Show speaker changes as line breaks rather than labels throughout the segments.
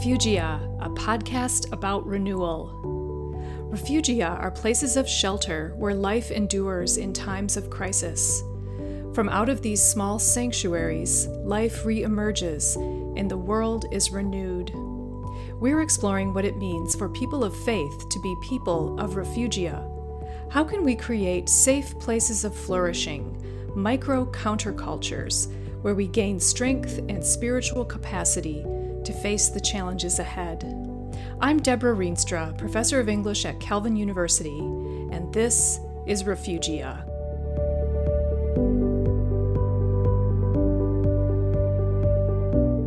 Refugia, a podcast about renewal. Refugia are places of shelter where life endures in times of crisis. From out of these small sanctuaries, life reemerges and the world is renewed. We're exploring what it means for people of faith to be people of refugia. How can we create safe places of flourishing, micro countercultures, where we gain strength and spiritual capacity to face the challenges ahead. I'm Deborah Rienstra, professor of English at Calvin University, and this is Refugia.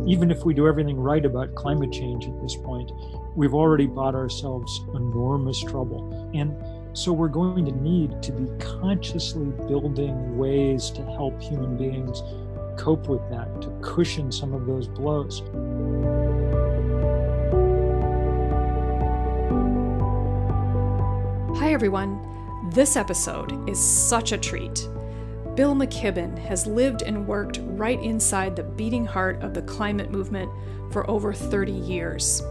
Even if we do everything right about climate change at this point, we've already bought ourselves enormous trouble. And so we're going to need to be consciously building ways to help human beings cope with that, to cushion some of those blows.
Hi, everyone. This episode is such a treat. Bill McKibben has lived and worked right inside the beating heart of the climate movement for over 30 years.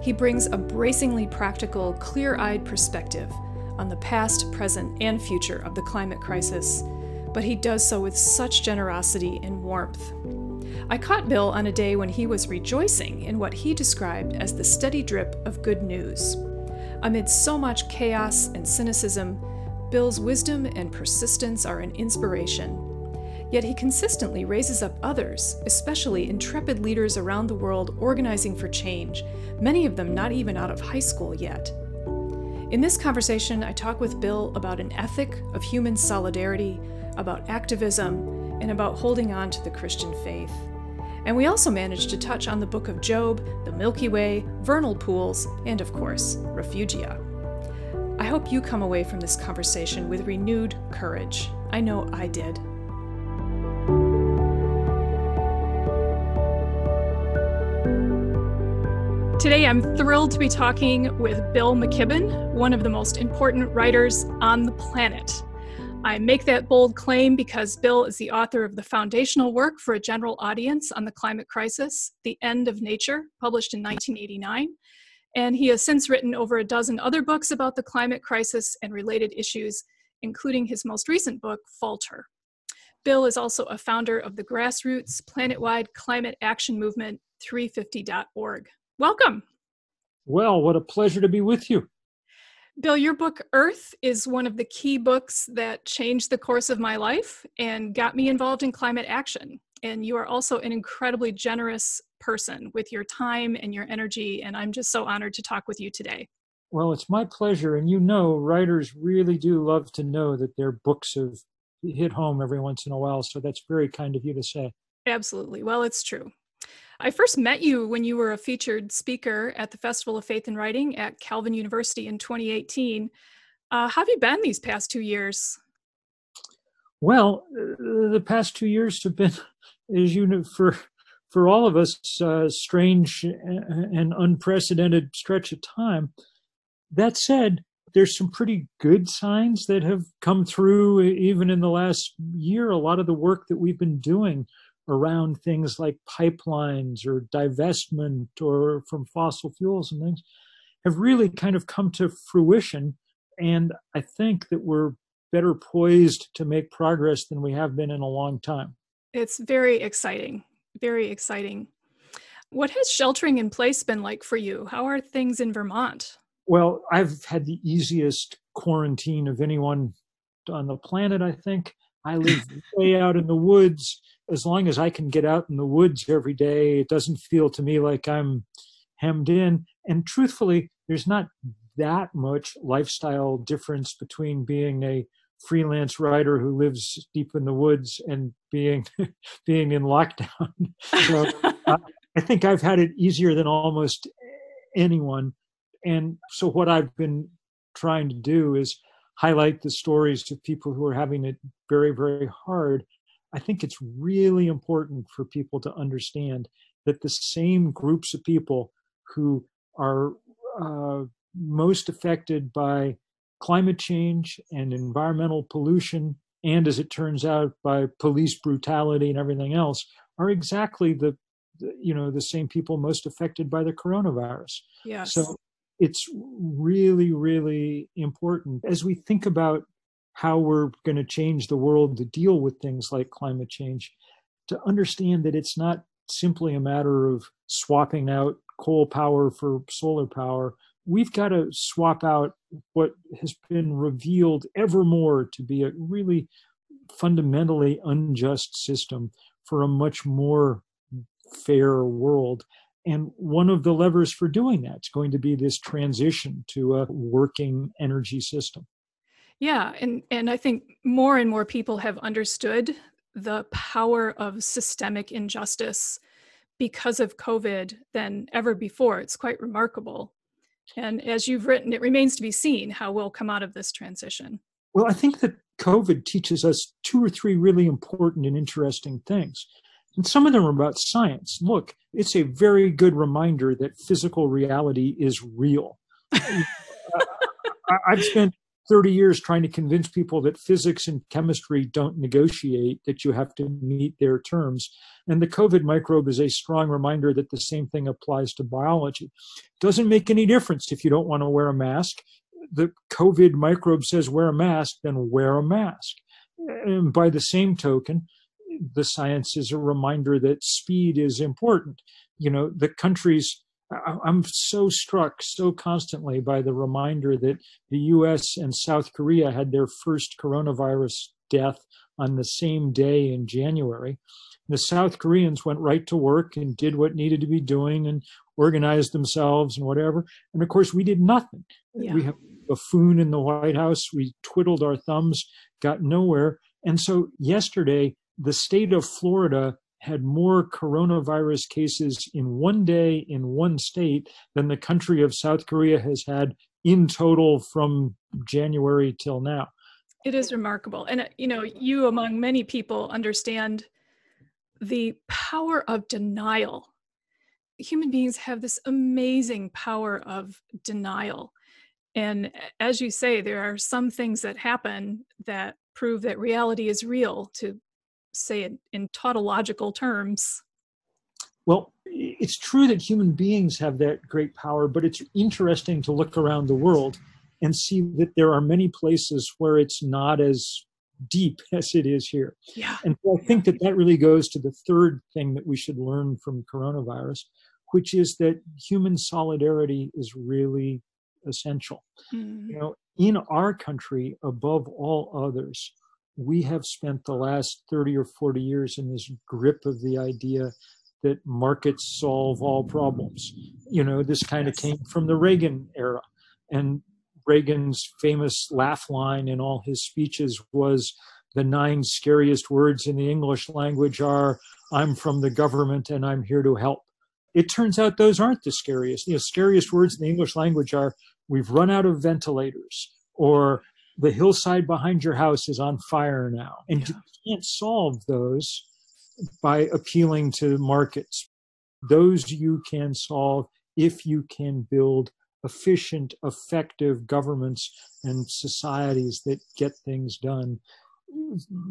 He brings a bracingly practical, clear eyed perspective on the past, present, and future of the climate crisis but he does so with such generosity and warmth. I caught Bill on a day when he was rejoicing in what he described as the steady drip of good news. Amid so much chaos and cynicism, Bill's wisdom and persistence are an inspiration. Yet he consistently raises up others, especially intrepid leaders around the world organizing for change, many of them not even out of high school yet. In this conversation, I talk with Bill about an ethic of human solidarity, about activism, and about holding on to the Christian faith. And we also managed to touch on the book of Job, the Milky Way, vernal pools, and of course, refugia. I hope you come away from this conversation with renewed courage. I know I did. Today, I'm thrilled to be talking with Bill McKibben, one of the most important writers on the planet. I make that bold claim because Bill is the author of the foundational work for a general audience on the climate crisis, The End of Nature, published in 1989. And he has since written over a dozen other books about the climate crisis and related issues, including his most recent book, Falter. Bill is also a founder of the grassroots planet-wide climate action movement 350.org. Welcome.
Well, what a pleasure to be with you.
Bill, your book Eaarth is one of the key books that changed the course of my life and got me involved in climate action. And you are also an incredibly generous person with your time and your energy. And I'm just so honored to talk with you today.
Well, it's my pleasure. And you know, writers really do love to know that their books have hit home every once in a while. So that's very kind of you to say.
Absolutely. Well, it's true. I first met you when you were a featured speaker at the Festival of Faith and Writing at Calvin University in 2018. Uh, how have you been these past two years?
Well, uh, the past two years have been, as you know, for for all of us, uh, strange and unprecedented stretch of time. That said, there's some pretty good signs that have come through even in the last year. A lot of the work that we've been doing around things like pipelines or divestment or from fossil fuels and things have really kind of come to fruition. And I think that we're better poised to make progress than we have been in a long time.
It's very exciting, very exciting. What has sheltering in place been like for you? How are things in Vermont?
Well, I've had the easiest quarantine of anyone on the planet, I think. I live way out in the woods as long as I can get out in the woods every day, it doesn't feel to me like I'm hemmed in. And truthfully, there's not that much lifestyle difference between being a freelance writer who lives deep in the woods and being being in lockdown. so uh, I think I've had it easier than almost anyone. And so what I've been trying to do is highlight the stories of people who are having it very, very hard I think it's really important for people to understand that the same groups of people who are uh, most affected by climate change and environmental pollution, and as it turns out, by police brutality and everything else, are exactly the you know the same people most affected by the coronavirus.
Yes.
So it's really, really important as we think about how we're going to change the world to deal with things like climate change to understand that it's not simply a matter of swapping out coal power for solar power. We've got to swap out what has been revealed ever more to be a really fundamentally unjust system for a much more fair world. And one of the levers for doing that is going to be this transition to a working energy system.
Yeah, and and I think more and more people have understood the power of systemic injustice because of COVID than ever before. It's quite remarkable. And as you've written, it remains to be seen how we'll come out of this transition.
Well, I think that COVID teaches us two or three really important and interesting things. And some of them are about science. Look, it's a very good reminder that physical reality is real. I've spent 30 years trying to convince people that physics and chemistry don't negotiate, that you have to meet their terms. And the COVID microbe is a strong reminder that the same thing applies to biology. Doesn't make any difference if you don't want to wear a mask. The COVID microbe says wear a mask, then wear a mask. And by the same token, the science is a reminder that speed is important. You know, the countries, I'm so struck so constantly by the reminder that the US and South Korea had their first coronavirus death on the same day in January. The South Koreans went right to work and did what needed to be doing and organized themselves and whatever. And of course, we did nothing. Yeah. We have a buffoon in the White House. We twiddled our thumbs, got nowhere. And so yesterday, the state of Florida had more coronavirus cases in one day in one state than the country of South Korea has had in total from January till now.
It is remarkable. And, uh, you know, you, among many people, understand the power of denial. Human beings have this amazing power of denial. And as you say, there are some things that happen that prove that reality is real to say it in tautological terms.
Well, it's true that human beings have that great power, but it's interesting to look around the world and see that there are many places where it's not as deep as it is here.
Yeah.
And so I think that that really goes to the third thing that we should learn from coronavirus, which is that human solidarity is really essential. Mm. You know, in our country, above all others, we have spent the last 30 or 40 years in this grip of the idea that markets solve all problems. You know, this kind of came from the Reagan era. And Reagan's famous laugh line in all his speeches was the nine scariest words in the English language are, I'm from the government and I'm here to help. It turns out those aren't the scariest. The scariest words in the English language are, we've run out of ventilators, or the hillside behind your house is on fire now. And yeah. you can't solve those by appealing to markets. Those you can solve if you can build efficient, effective governments and societies that get things done.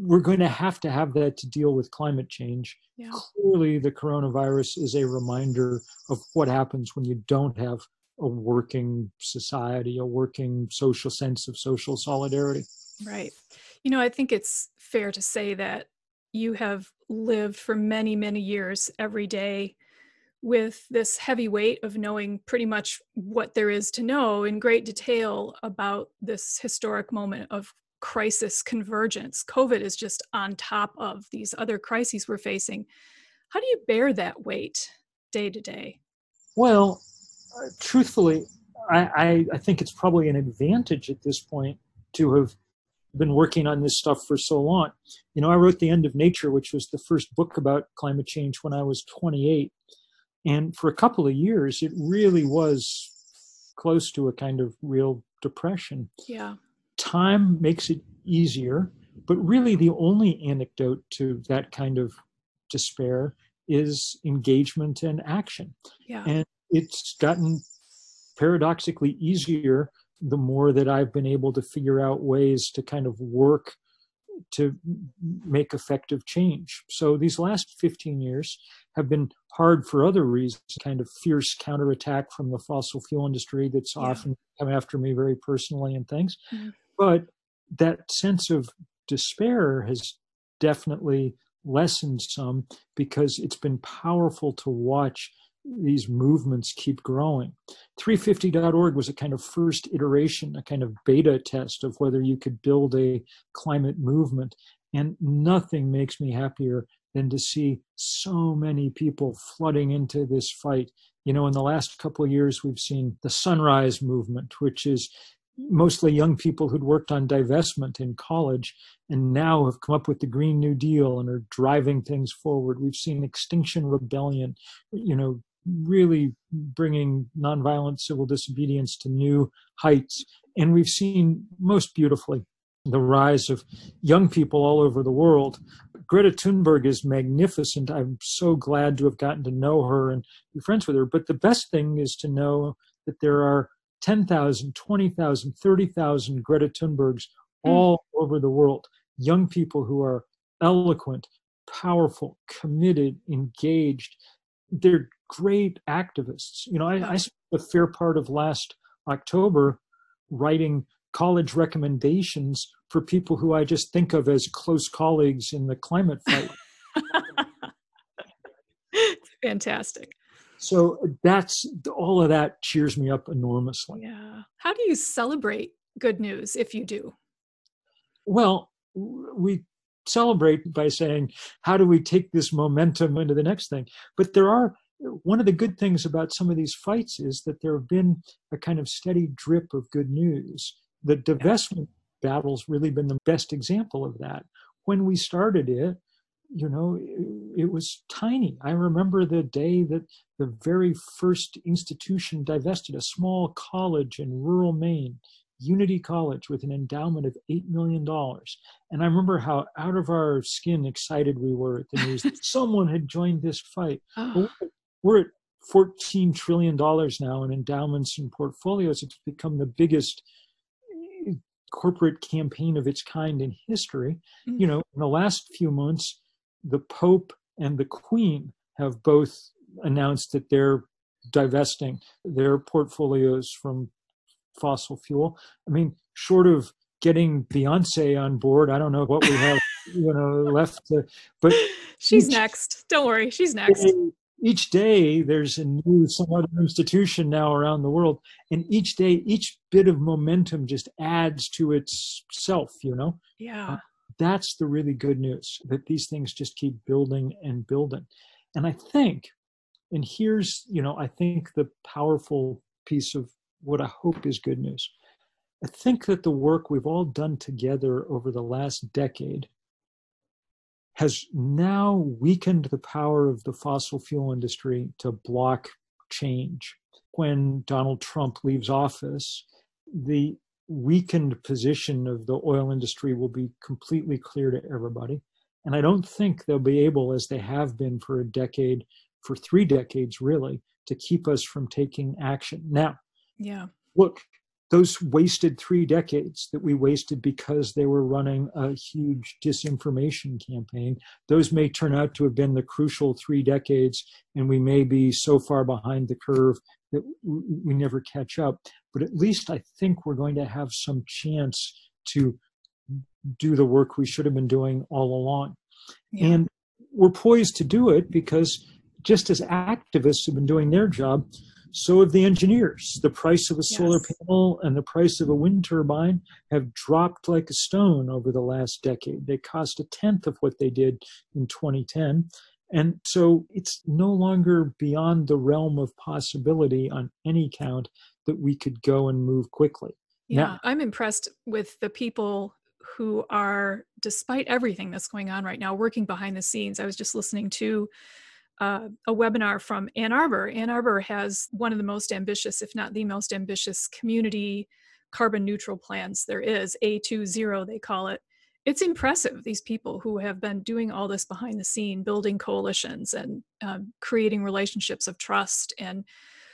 We're going to have to have that to deal with climate change. Yeah. Clearly, the coronavirus is a reminder of what happens when you don't have a working society, a working social sense of social solidarity.
Right. You know, I think it's fair to say that you have lived for many, many years every day with this heavy weight of knowing pretty much what there is to know in great detail about this historic moment of crisis convergence. COVID is just on top of these other crises we're facing. How do you bear that weight day to day?
Well, truthfully, I, I, I think it's probably an advantage at this point to have been working on this stuff for so long. You know, I wrote The End of Nature, which was the first book about climate change when I was 28. And for a couple of years, it really was close to a kind of real depression.
Yeah.
Time makes it easier, but really the only antidote to that kind of despair is engagement and action.
Yeah.
And it's gotten paradoxically easier the more that I've been able to figure out ways to kind of work to make effective change. So these last 15 years have been hard for other reasons, kind of fierce counterattack from the fossil fuel industry that's yeah. often come after me very personally and things. Mm-hmm. But that sense of despair has definitely lessened some because it's been powerful to watch these movements keep growing. 350.org was a kind of first iteration, a kind of beta test of whether you could build a climate movement. And nothing makes me happier than to see so many people flooding into this fight. You know, in the last couple of years, we've seen the Sunrise Movement, which is mostly young people who'd worked on divestment in college and now have come up with the Green New Deal and are driving things forward. We've seen Extinction Rebellion, you know, really bringing nonviolent civil disobedience to new heights. And we've seen most beautifully the rise of young people all over the world. Greta Thunberg is magnificent. I'm so glad to have gotten to know her and be friends with her. But the best thing is to know that there are 10,000, 20,000, 30,000 Greta Thunbergs hmm. all mm. over the world. Young people who are eloquent, powerful, committed, engaged. They're great activists. You know, I, I spent a fair part of last October writing college recommendations for people who I just think of as close colleagues in the climate fight.
it's fantastic.
So that's all of that cheers me up enormously.
Yeah. How do you celebrate good news if you do?
Well, we celebrate by saying, how do we take this momentum into the next thing? But there are one of the good things about some of these fights is that there have been a kind of steady drip of good news. The divestment yeah. battle's really been the best example of that. When we started it, you know, it, it was tiny. I remember the day that the very first institution divested a small college in rural Maine, Unity College, with an endowment of $8 million. And I remember how out of our skin excited we were at the news that someone had joined this fight. Oh we're at 14 trillion dollars now in endowments and portfolios. It's become the biggest eh, corporate campaign of its kind in history. Mm-hmm. you know in the last few months the pope and the queen have both announced that they're divesting their portfolios from fossil fuel. I mean short of getting beyonce on board i don't know what we have you know left to but
she's next. Don't worry she's next
each day there's a new some other institution now around the world and each day each bit of momentum just adds to itself you know?
Yeah. Uh,
that's the really good news that these things just keep building and building. And i think and here's you know i think the powerful piece of what i hope is good news. I think that the work we've all done together over the last decade has now weakened the power of the fossil fuel industry to block change. When Donald Trump leaves office, the weakened position of the oil industry will be completely clear to everybody. And I don't think they'll be able, as they have been for a decade, for three decades really, to keep us from taking action. Now,
yeah.
Look, those wasted three decades that we wasted because they were running a huge disinformation campaign, those may turn out to have been the crucial three decades, and we may be so far behind the curve that we never catch up. But at least I think we're going to have some chance to do the work we should have been doing all along. Yeah. And we're poised to do it because just as activists have been doing their job, so have the engineers. The price of a yes. solar panel and the price of a wind turbine have dropped like a stone over the last decade. They cost a tenth of what they did in 2010. And so it's no longer beyond the realm of possibility on any count that we could go and move quickly.
Yeah, now, I'm impressed with the people who are, despite everything that's going on right now, working behind the scenes. I was just listening to uh, a webinar from Ann Arbor. Ann Arbor has one of the most ambitious, if not the most ambitious, community carbon neutral plans there is, A2ZERO they call it. It's impressive, these people who have been doing all this behind the scene, building coalitions and um, creating relationships of trust and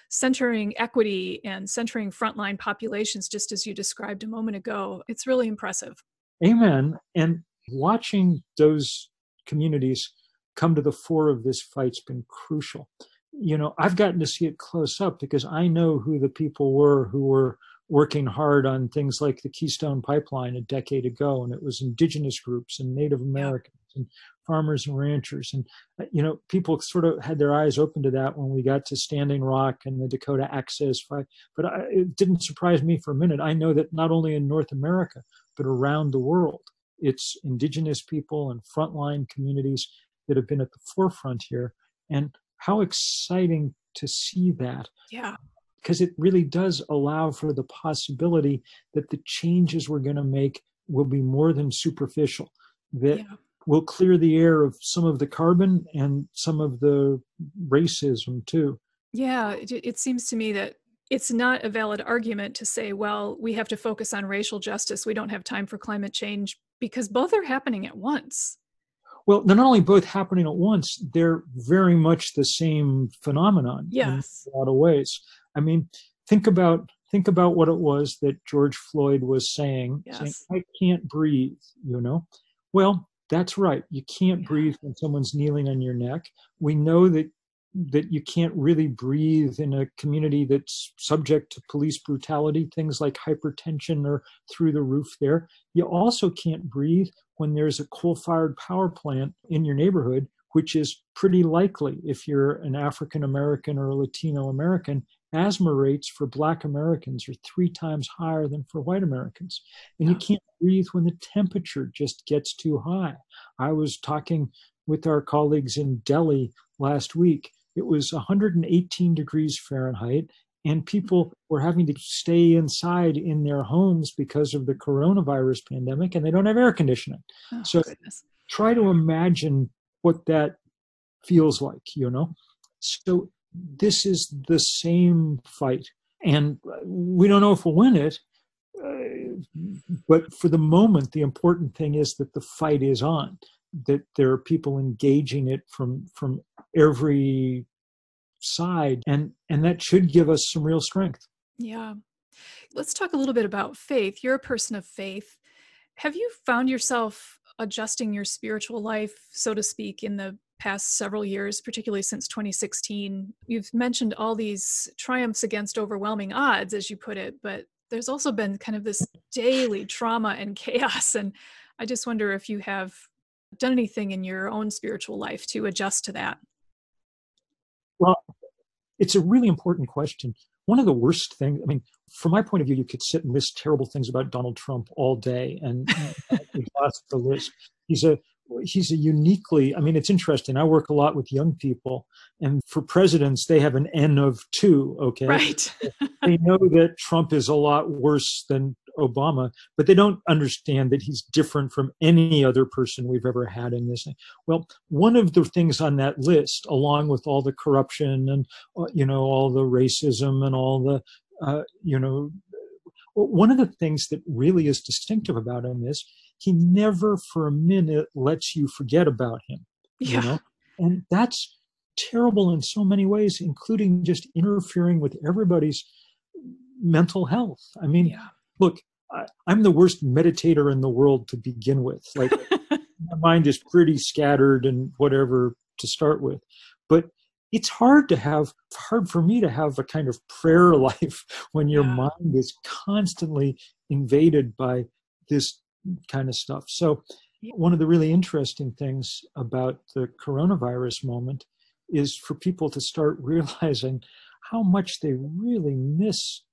centering equity and centering frontline populations, just as you described a moment ago. It's really impressive.
Amen. And watching those communities come to the fore of this fight's been crucial. You know, I've gotten to see it close up because I know who the people were who were working hard on things like the Keystone Pipeline a decade ago, and it was indigenous groups and Native Americans and farmers and ranchers. And, uh, you know, people sort of had their eyes open to that when we got to Standing Rock and the Dakota Access Fight. But I, it didn't surprise me for a minute. I know that not only in North America, but around the world, it's indigenous people and frontline communities that have been at the forefront here. And how exciting to see that.
Yeah.
Because it really does allow for the possibility that the changes we're going to make will be more than superficial, that yeah. will clear the air of some of the carbon and some of the racism too.
Yeah, it, it seems to me that it's not a valid argument to say, well, we have to focus on racial justice. We don't have time for climate change because both are happening at once.
Well, they're not only both happening at once, they're very much the same phenomenon
yes.
in a lot of ways. I mean, think about think about what it was that George Floyd was saying,
yes.
saying, I can't breathe, you know. Well, that's right. You can't yeah. breathe when someone's kneeling on your neck. We know that that you can't really breathe in a community that's subject to police brutality, things like hypertension are through the roof there. You also can't breathe when there's a coal fired power plant in your neighborhood, which is pretty likely if you're an African American or a Latino American. Asthma rates for Black Americans are three times higher than for white Americans. And you can't breathe when the temperature just gets too high. I was talking with our colleagues in Delhi last week it was 118 degrees Fahrenheit, and people were having to stay inside in their homes because of the coronavirus pandemic, and they don't have air conditioning. Oh, so goodness. try to imagine what that feels like, you know? So this is the same fight, and we don't know if we'll win it. Uh, but for the moment, the important thing is that the fight is on that there are people engaging it from from every side and and that should give us some real strength.
Yeah. Let's talk a little bit about faith. You're a person of faith. Have you found yourself adjusting your spiritual life so to speak in the past several years particularly since 2016 you've mentioned all these triumphs against overwhelming odds as you put it but there's also been kind of this daily trauma and chaos and i just wonder if you have done anything in your own spiritual life to adjust to that?
Well, it's a really important question. One of the worst things, I mean, from my point of view, you could sit and list terrible things about Donald Trump all day and exhaust the list. He's a he's a uniquely i mean it's interesting. I work a lot with young people and for presidents they have an n of two okay?
Right.
They know that trump is a lot worse than Obama, but they don't understand that he's different from any other person we've ever had in this. Well, one of the things on that list, along with all the corruption and uh, you know all the racism and all the uh, you know, one of the things that really is distinctive about him is he never for a minute lets you forget about him.
Yeah. You know,
and that's terrible in so many ways, including just interfering with everybody's mental health. I mean,
yeah
look, I, am the worst meditator in the world to begin with. Like my mind is pretty scattered and whatever to start with. But it's hard to have hard for me to have a kind of prayer life when your yeah. mind is constantly invaded by this kind of stuff. So one of the really interesting things about the coronavirus moment is for people to start realizing how much they really miss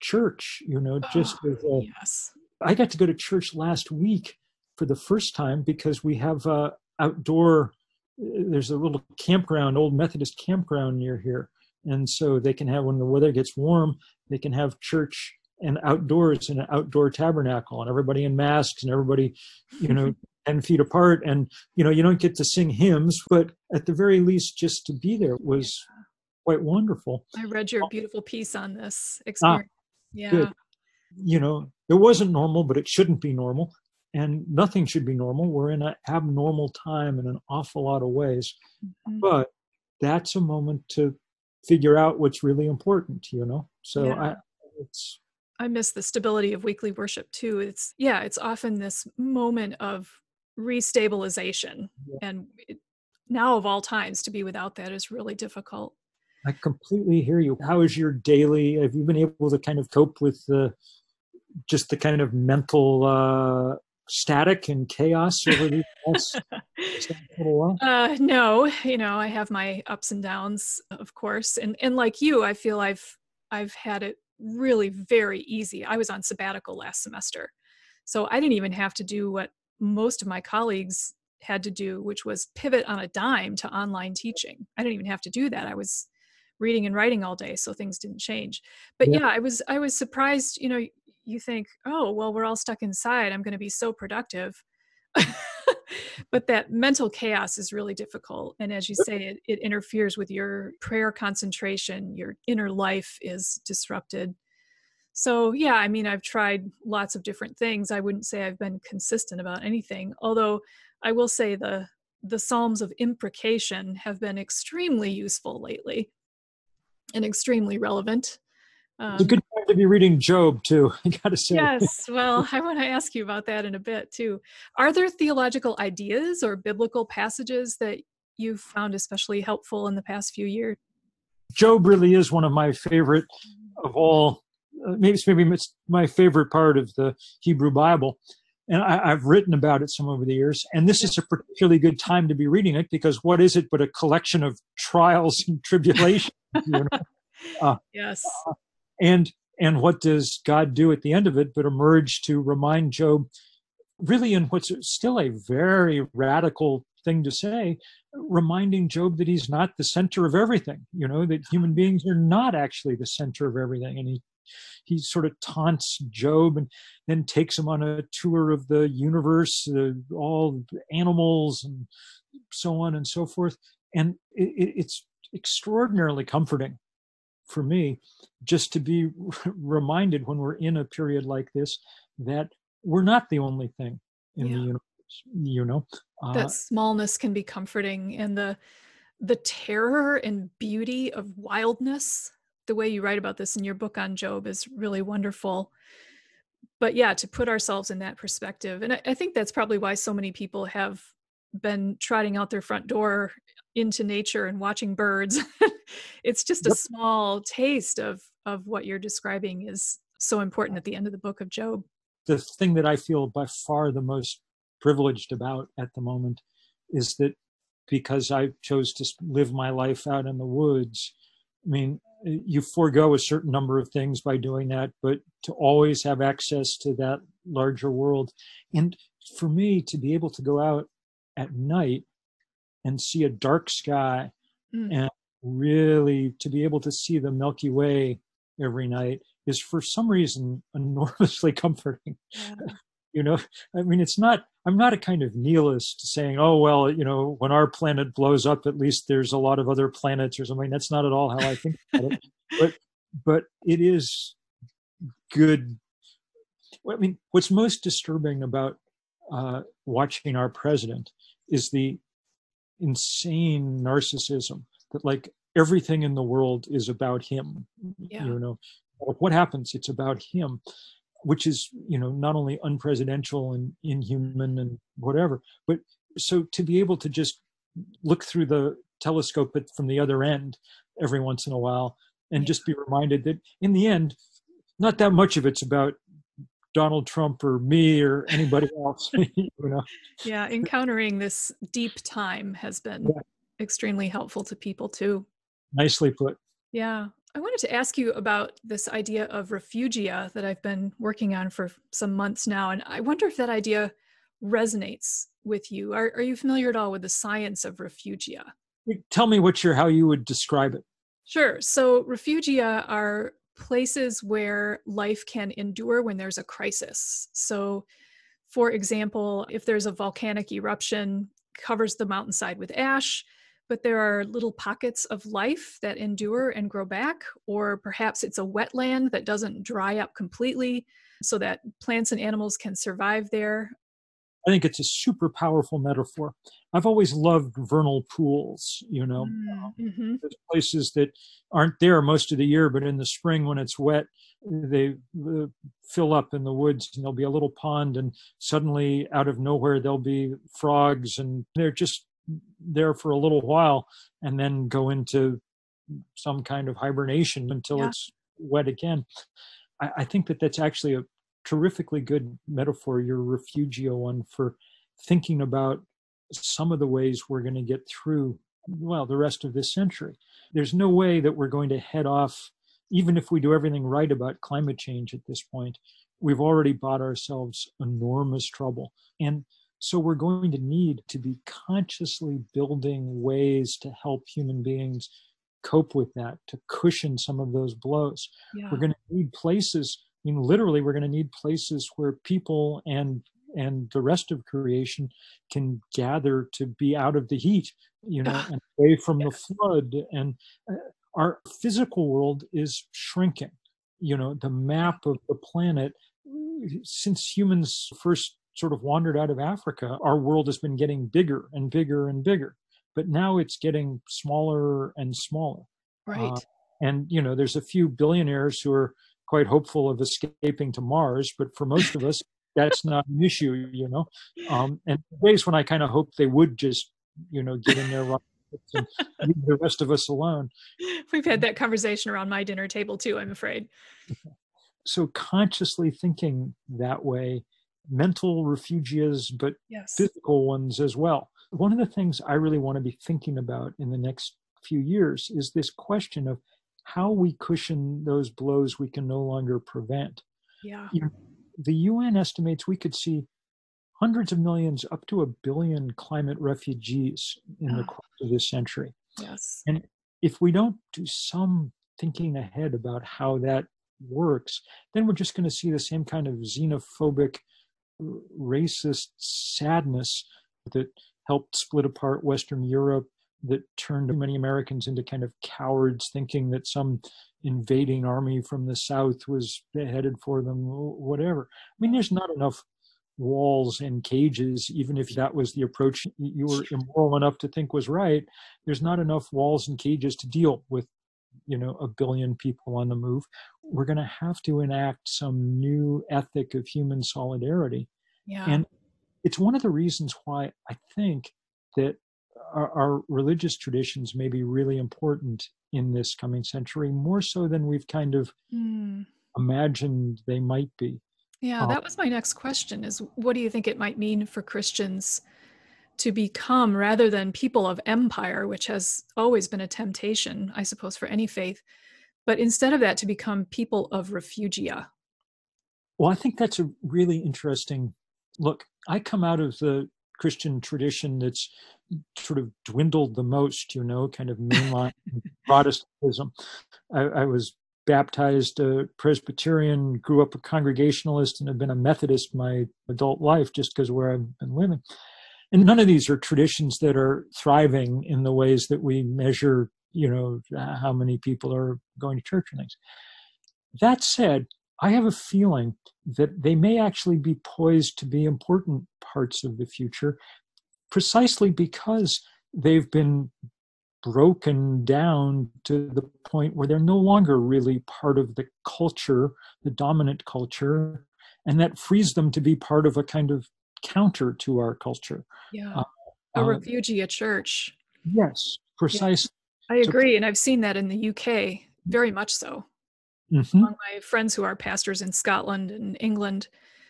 church, you know, ah, just
oh,
a,
yes.
I got to go to church last week for the first time because we have a outdoor uh, there's a little campground, old Methodist campground near here. And so they can have when the weather gets warm, they can have church and outdoors in an outdoor tabernacle and everybody in masks and everybody, you know, 10 feet apart. And, you know, you don't get to sing hymns, but at the very least, just to be there was quite wonderful.
I read your beautiful piece on this ah, experience. Yeah.
Good. You know, it wasn't normal, but it shouldn't be normal. And nothing should be normal. We're in an abnormal time in an awful lot of ways. Mm-hmm. But that's a moment to figure out what's really important, you know? So yeah. I, it's.
I miss the stability of weekly worship too. It's, yeah, it's often this moment of restabilization yeah. and it, now of all times to be without that is really difficult
i completely hear you how is your daily have you been able to kind of cope with the just the kind of mental uh static and chaos over the past
uh, no you know i have my ups and downs of course and and like you i feel i've i've had it really very easy. I was on sabbatical last semester. So i didn't even have to do what most of my colleagues had to do which was pivot on a dime to online teaching. I didn't even have to do that. I was reading and writing all day so things didn't change. But yeah, yeah i was i was surprised you know you think, oh, well, we're all stuck inside. I'm going to be so productive. but that mental chaos is really difficult. And as you say, it, it interferes with your prayer concentration, your inner life is disrupted. So, yeah, I mean, I've tried lots of different things. I wouldn't say I've been consistent about anything, although I will say the the Psalms of imprecation have been extremely useful lately and extremely relevant.
Um, it's a good time to be reading Job too. I gotta say.
Yes. Well, I want to ask you about that in a bit too. Are there theological ideas or biblical passages that you've found especially helpful in the past few years?
Job really is one of my favorite of all. Uh, maybe it's maybe it's my favorite part of the Hebrew Bible, and I, have written about it some over the years. And this is a particularly good time to be reading it because what is it but a collection of trials and tribulations? You know?
uh, yes.
Uh, and and what does God do at the end of it but emerge to remind Job, really in what's still a very radical thing to say, reminding Job that he's not the center of everything, you know, that human beings are not actually the center of everything. And he he sort of taunts Job and then takes him on a tour of the universe, uh, all animals and so on and so forth. And it, it's extraordinarily comforting for me just to be reminded when we're in a period like this that we're not the only thing in yeah. the universe you know
uh, that smallness can be comforting and the the terror and beauty of wildness the way you write about this in your book on job is really wonderful but yeah to put ourselves in that perspective and I, I think that's probably why so many people have been trotting out their front door into nature and watching birds. It's just a small taste of of what you're describing is so important at the end of the book of job.
The thing that i feel by far the most privileged about at the moment is that because i chose to live my life out in the woods i mean you forego a certain number of things by doing that but to always have access to that larger world. And for me to be able to go out at night and see a dark sky mm. and really to be able to see the Milky Way every night is for some reason enormously comforting. Yeah. you know, I mean, it's not, I'm not a kind of nihilist saying, oh, well, you know, when our planet blows up, at least there's a lot of other planets or something. That's not at all how I think about it. But, but it is good. I mean, what's most disturbing about uh, watching our president is the insane narcissism that like everything in the world is about him yeah. you know what happens it's about him which is you know not only unpresidential and inhuman and whatever but so to be able to just look through the telescope from the other end every once in a while and yeah. just be reminded that in the end not that much of it's about Donald Trump or me or anybody else. you know?
Yeah, encountering this deep time has been yeah. extremely helpful to people too.
Nicely put.
Yeah. I wanted to ask you about this idea of refugia that I've been working on for some months now. And I wonder if that idea resonates with you. Are, are you familiar at all with the science of refugia?
Tell me what you're, how you would describe it.
Sure. So refugia are places where life can endure when there's a crisis. So, for example, if there's a volcanic eruption, covers the mountainside with ash, but there are little pockets of life that endure and grow back, or perhaps it's a wetland that doesn't dry up completely so that plants and animals can survive there.
I think it's a super powerful metaphor. I've always loved vernal pools, you know,
Mm-hmm.
There's places that aren't there most of the year, but in the spring when it's wet, they uh, fill up in the woods and there'll be a little pond and suddenly out of nowhere there'll be frogs and they're just there for a little while and then go into some kind of hibernation until
Yeah.
it's wet again. I, I think that that's actually a terrifically good metaphor, your refugia one, for thinking about some of the ways we're going to get through, well, the rest of this century. There's no way that we're going to head off, even if we do everything right about climate change at this point. We've already bought ourselves enormous trouble. And so we're going to need to be consciously building ways to help human beings cope with that, to cushion some of those blows.
Yeah.
We're going to need places. I mean, literally, we're going to need places where people and and the rest of creation can gather to be out of the heat, you know, and away from the flood. And uh, our physical world is shrinking. You know, the map of the planet, since humans first sort of wandered out of Africa, our world has been getting bigger and bigger and bigger. But now it's getting smaller and smaller.
right.
Uh, and you know, there's a few billionaires who are quite hopeful of escaping to Mars, but for most of us, that's not an issue. You know, um, and days when I kind of hope they would just, you know, get in their rockets and leave the rest of us alone.
We've had that conversation around my dinner table too, I'm afraid.
So consciously thinking that way, mental refugies, but
Yes.
physical ones as well. One of the things I really want to be thinking about in the next few years is this question of how we cushion those blows we can no longer prevent.
Yeah.
The UN estimates we could see hundreds of millions, up to a billion climate refugees in the
Ah.
course of this century.
Yes.
And if we don't do some thinking ahead about how that works, then we're just going to see the same kind of xenophobic, racist sadness that helped split apart Western Europe, that turned many Americans into kind of cowards, thinking that some invading army from the South was headed for them, whatever. I mean, there's not enough walls and cages, even if that was the approach you were immoral enough to think was right. There's not enough walls and cages to deal with you know a billion people on the move we're going to have to enact some new ethic of human solidarity
Yeah.
and it's one of the reasons why i think that our, our religious traditions may be really important in this coming century more so than we've kind of
Hmm.
imagined they might be
Yeah,
Uh,
that was my next question is what do you think it might mean for Christians to become rather than people of empire, which has always been a temptation, I suppose, for any faith, but instead of that to become people of refugia?
Well, I think that's a really interesting look. I come out of the Christian tradition that's sort of dwindled the most, you know, kind of mainline Protestantism. I, I was baptized a Presbyterian, grew up a Congregationalist, and have been a Methodist my adult life just because where I've been living. And none of these are traditions that are thriving in the ways that we measure, you know, how many people are going to church and things. That said, I have a feeling that they may actually be poised to be important parts of the future precisely because they've been broken down to the point where they're no longer really part of the culture, the dominant culture, and that frees them to be part of a kind of counter to our culture.
Yeah.
Uh,
a
refugee,
a church.
Yes, precisely.
I
so-
agree. And I've seen that in the UK, very much so.
Mhm.
among my friends who are pastors in Scotland and England,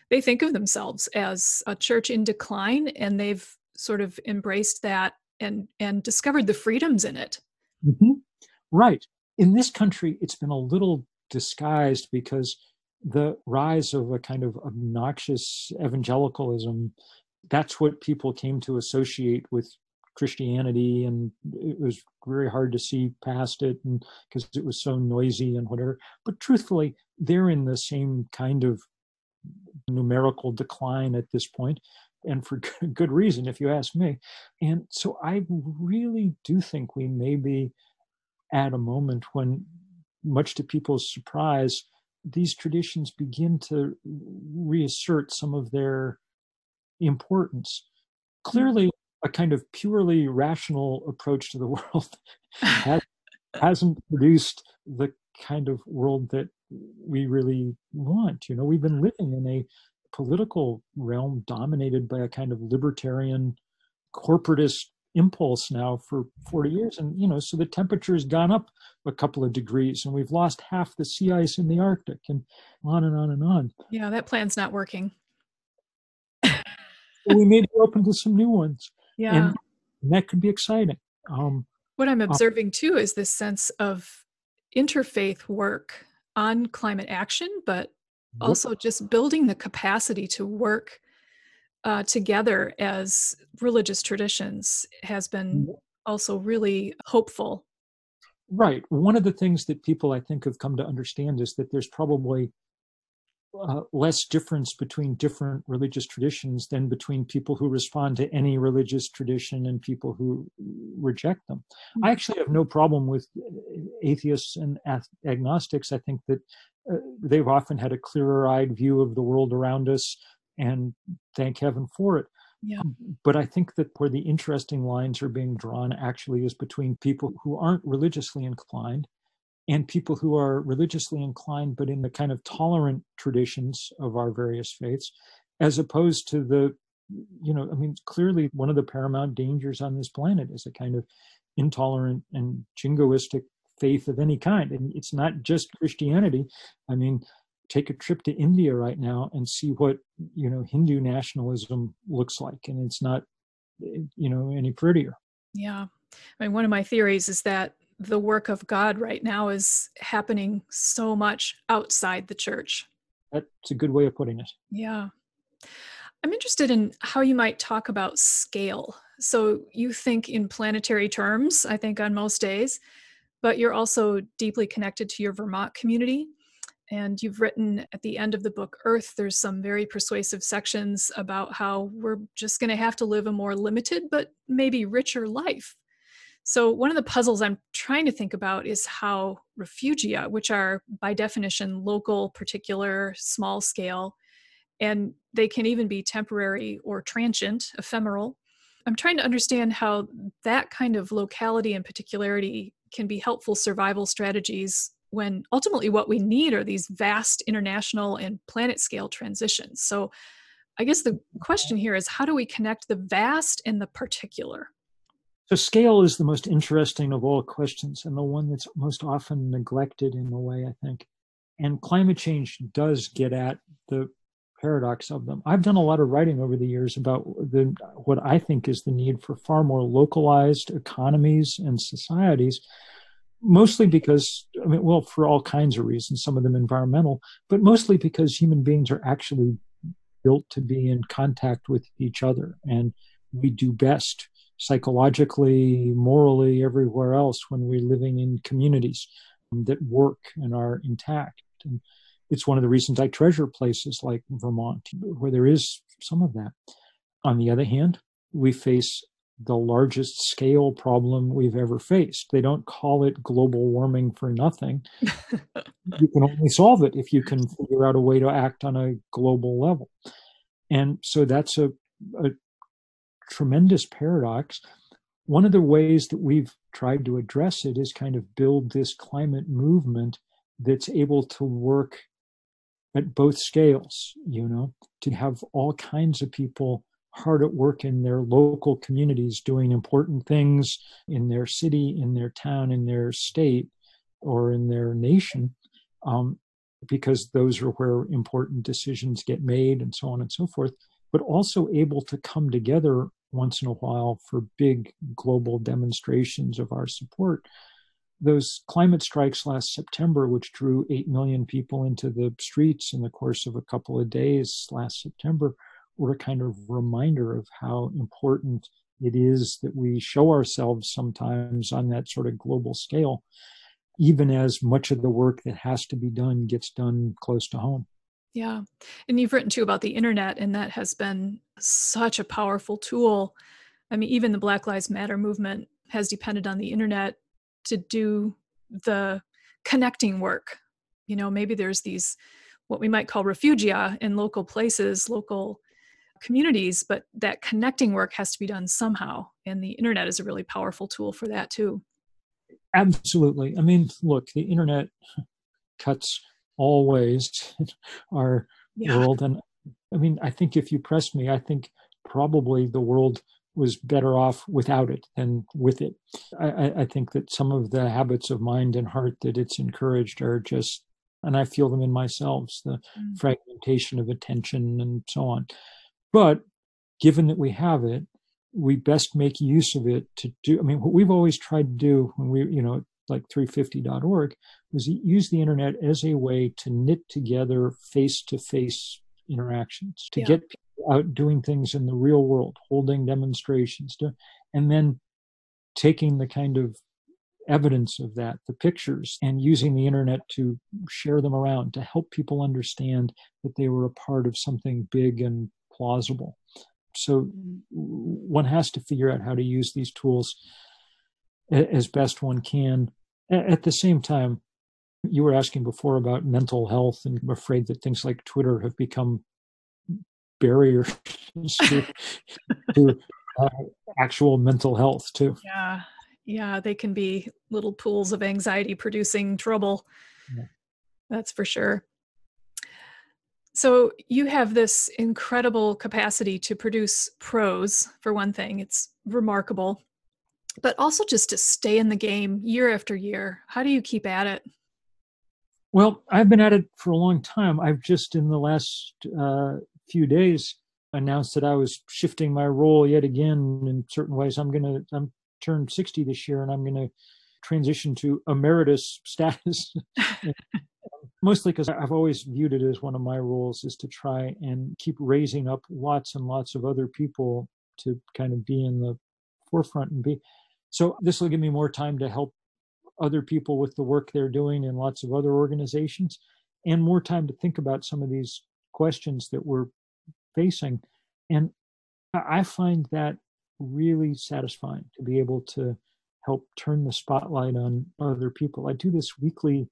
they think of themselves as a church in decline and they've sort of embraced that and and discovered the freedoms in it.
Mhm. Right. In this country, it's been a little disguised because the rise of a kind of obnoxious evangelicalism, that's what people came to associate with Christianity. And it was very hard to see past it and because it was so noisy and whatever. But truthfully, they're in the same kind of numerical decline at this point and for good- good reason, if you ask me. And so I really do think we may be at a moment when, much to people's surprise, these traditions begin to reassert some of their importance. Hmm. Clearly, a kind of purely rational approach to the world has, hasn't produced the kind of world that we really want. You know, we've been living in a political realm dominated by a kind of libertarian corporatist impulse now for 40 years and you know so the temperature has gone up a couple of degrees and we've lost half the sea ice in the arctic and on and on and on.
Yeah that plan's not working.
We may be open to some new ones
yeah
and that could be exciting um,
what i'm uh observing too is this sense of interfaith work on climate action but also just building the capacity to work uh, together as religious traditions has been also really hopeful.
Right. One of the things that people I think have come to understand is that there's probably uh, less difference between different religious traditions than between people who respond to any religious tradition and people who reject them. Mm-hmm. I actually have no problem with atheists and agnostics. I think that uh, they've often had a clearer eyed view of the world around us and thank heaven for it.
Yeah.
But I think that where the interesting lines are being drawn actually is between people who aren't religiously inclined and people who are religiously inclined, but in the kind of tolerant traditions of our various faiths, as opposed to the, you know, I mean, clearly one of the paramount dangers on this planet is a kind of intolerant and jingoistic faith of any kind. And it's not just Christianity. I mean, take a trip to India right now and see what you know Hindu nationalism looks like, and it's not you know any prettier.
Yeah, I mean, one of my theories is that the work of God right now is happening so much outside the church.
That's a good way of putting it.
Yeah. I'm interested in how you might talk about scale. So you think in planetary terms, I think on most days, but you're also deeply connected to your Vermont community. And you've written at the end of the book, Eaarth, there's some very persuasive sections about how we're just going to have to live a more limited, but maybe richer life. So, one of the puzzles I'm trying to think about is how refugia, which are by definition local, particular, small scale, and they can even be temporary or transient, ephemeral. I'm trying to understand how that kind of locality and particularity can be helpful survival strategies when ultimately what we need are these vast international and planet scale transitions. So I guess the question here is how do we connect the vast and the particular?
So, scale is the most interesting of all questions and the one that's most often neglected in a way, I think. And climate change does get at the paradox of them. I've done a lot of writing over the years about the what I think is the need for far more localized economies and societies mostly because I mean, well, for all kinds of reasons, some of them environmental, but mostly because human beings are actually built to be in contact with each other, and we do best psychologically, morally, everywhere else when we're living in communities um, that work and are intact. And it's one of the reasons I treasure places like Vermont, where there is some of that. On the other hand, we face the largest scale problem we've ever faced. They don't call it global warming for nothing. you can only solve it if you can figure out a way to act on a global level. And so that's a, a tremendous paradox. One of the ways that we've tried to address it is kind of build this climate movement that's able to work at both scales, you know, to have all kinds of people hard at work in their local communities doing important things in their city, in their town, in their state, or in their nation, um, because those are where important decisions get made and so on and so forth, but also able to come together once in a while for big global demonstrations of our support. Those climate strikes last September, which drew 8 million people into the streets in the course of a couple of days last September, were a kind of reminder of how important it is that we show ourselves sometimes on that sort of global scale, even as much of the work that has to be done gets done close to home.
Yeah. And you've written too about the internet, and that has been such a powerful tool. I mean, even the Black Lives Matter movement has depended on the internet to do the connecting work. You know, maybe there's these what we might call refugia in local places, local communities, but that connecting work has to be done somehow. And the internet is a really powerful tool for that too.
Absolutely. I mean, look, the internet cuts all ways our yeah. world. And I mean, I think if you press me, I think probably the world was better off without it than with it. I, I, think that some of the habits of mind and heart that it's encouraged are just, and I feel them in myself, the mm. fragmentation of attention and so on. But given that we have it, we best make use of it to do. I mean, what we've always tried to do when we, you know, like 350.org was use the internet as a way to knit together face to face interactions, to yeah. get people out doing things in the real world, holding demonstrations, to, and then taking the kind of evidence of that, the pictures, and using the internet to share them around to help people understand that they were a part of something big and plausible. So one has to figure out how to use these tools as best one can. At the same time, you were asking before about mental health, and I'm afraid that things like Twitter have become barriers to, to uh, actual mental health too.
Yeah, yeah, they can be little pools of anxiety producing trouble. Yeah. That's for sure. So you have this incredible capacity to produce prose, for one thing. It's remarkable. But also just to stay in the game year after year. How do you keep at it?
Well, I've been at it for a long time. I've just in the last uh, few days announced that I was shifting my role yet again in certain ways. I'm going to I'm turned 60 this year, and I'm going to transition to emeritus status. Mostly because I've always viewed it as one of my roles is to try and keep raising up lots and lots of other people to kind of be in the forefront and be. So this will give me more time to help other people with the work they're doing in lots of other organizations and more time to think about some of these questions that we're facing. And I find that really satisfying to be able to help turn the spotlight on other people. I do this weekly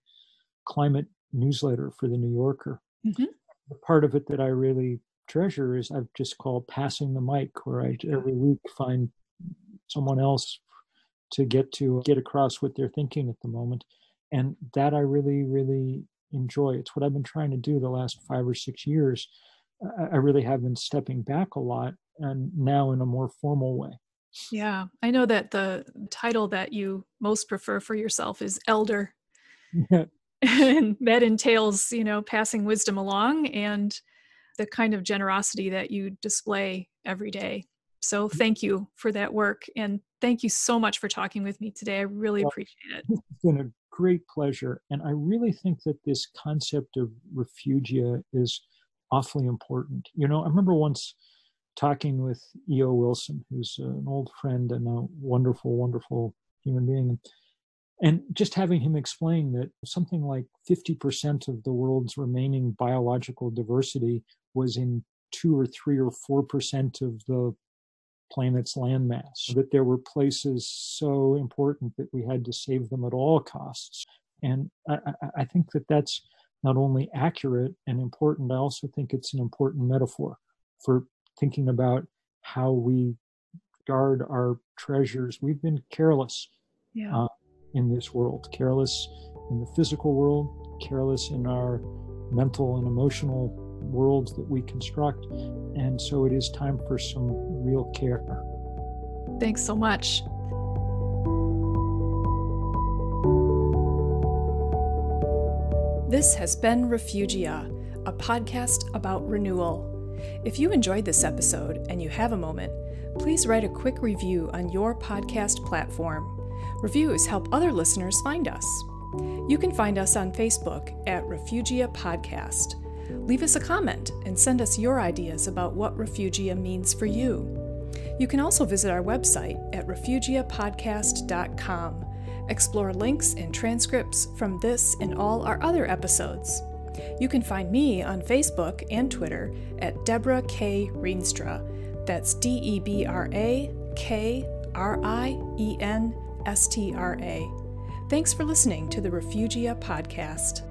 climate newsletter for the New Yorker. Mm-hmm. The part of it that I really treasure is I've just called passing the mic, where I every week find someone else to get to get across what they're thinking at the moment. And that I really, really enjoy. It's what I've been trying to do the last five or six years. I really have been stepping back a lot and now in a more formal way.
Yeah, I know that the title that you most prefer for yourself is elder. Yeah. and that entails, you know, passing wisdom along and the kind of generosity that you display every day. So thank you for that work. And thank you so much for talking with me today. I really well, appreciate it.
It's been a great pleasure. And I really think that this concept of refugia is awfully important. You know, I remember once talking with E.O. Wilson, who's an old friend and a wonderful, wonderful human being. And just having him explain that something like 50% of the world's remaining biological diversity was in two or three or four percent of the planet's landmass, that there were places so important that we had to save them at all costs. And I, I, think that that's not only accurate and important, I also think it's an important metaphor for thinking about how we guard our treasures. We've been careless yeah. uh, in this world, careless in the physical world, careless in our mental and emotional worlds that we construct. And so it is time for some real care.
Thanks so much. This has been Refugia, a podcast about renewal. If you enjoyed this episode and you have a moment, please write a quick review on your podcast platform. Reviews help other listeners find us. You can find us on Facebook at Refugia Podcast. Leave us a comment and send us your ideas about what Refugia means for you. You can also visit our website at refugiapodcast.com. Explore links and transcripts from this and all our other episodes. You can find me on Facebook and Twitter at Debra K. Rienstra. That's D E B R A K R I E N S T R A. Thanks for listening to the Refugia podcast.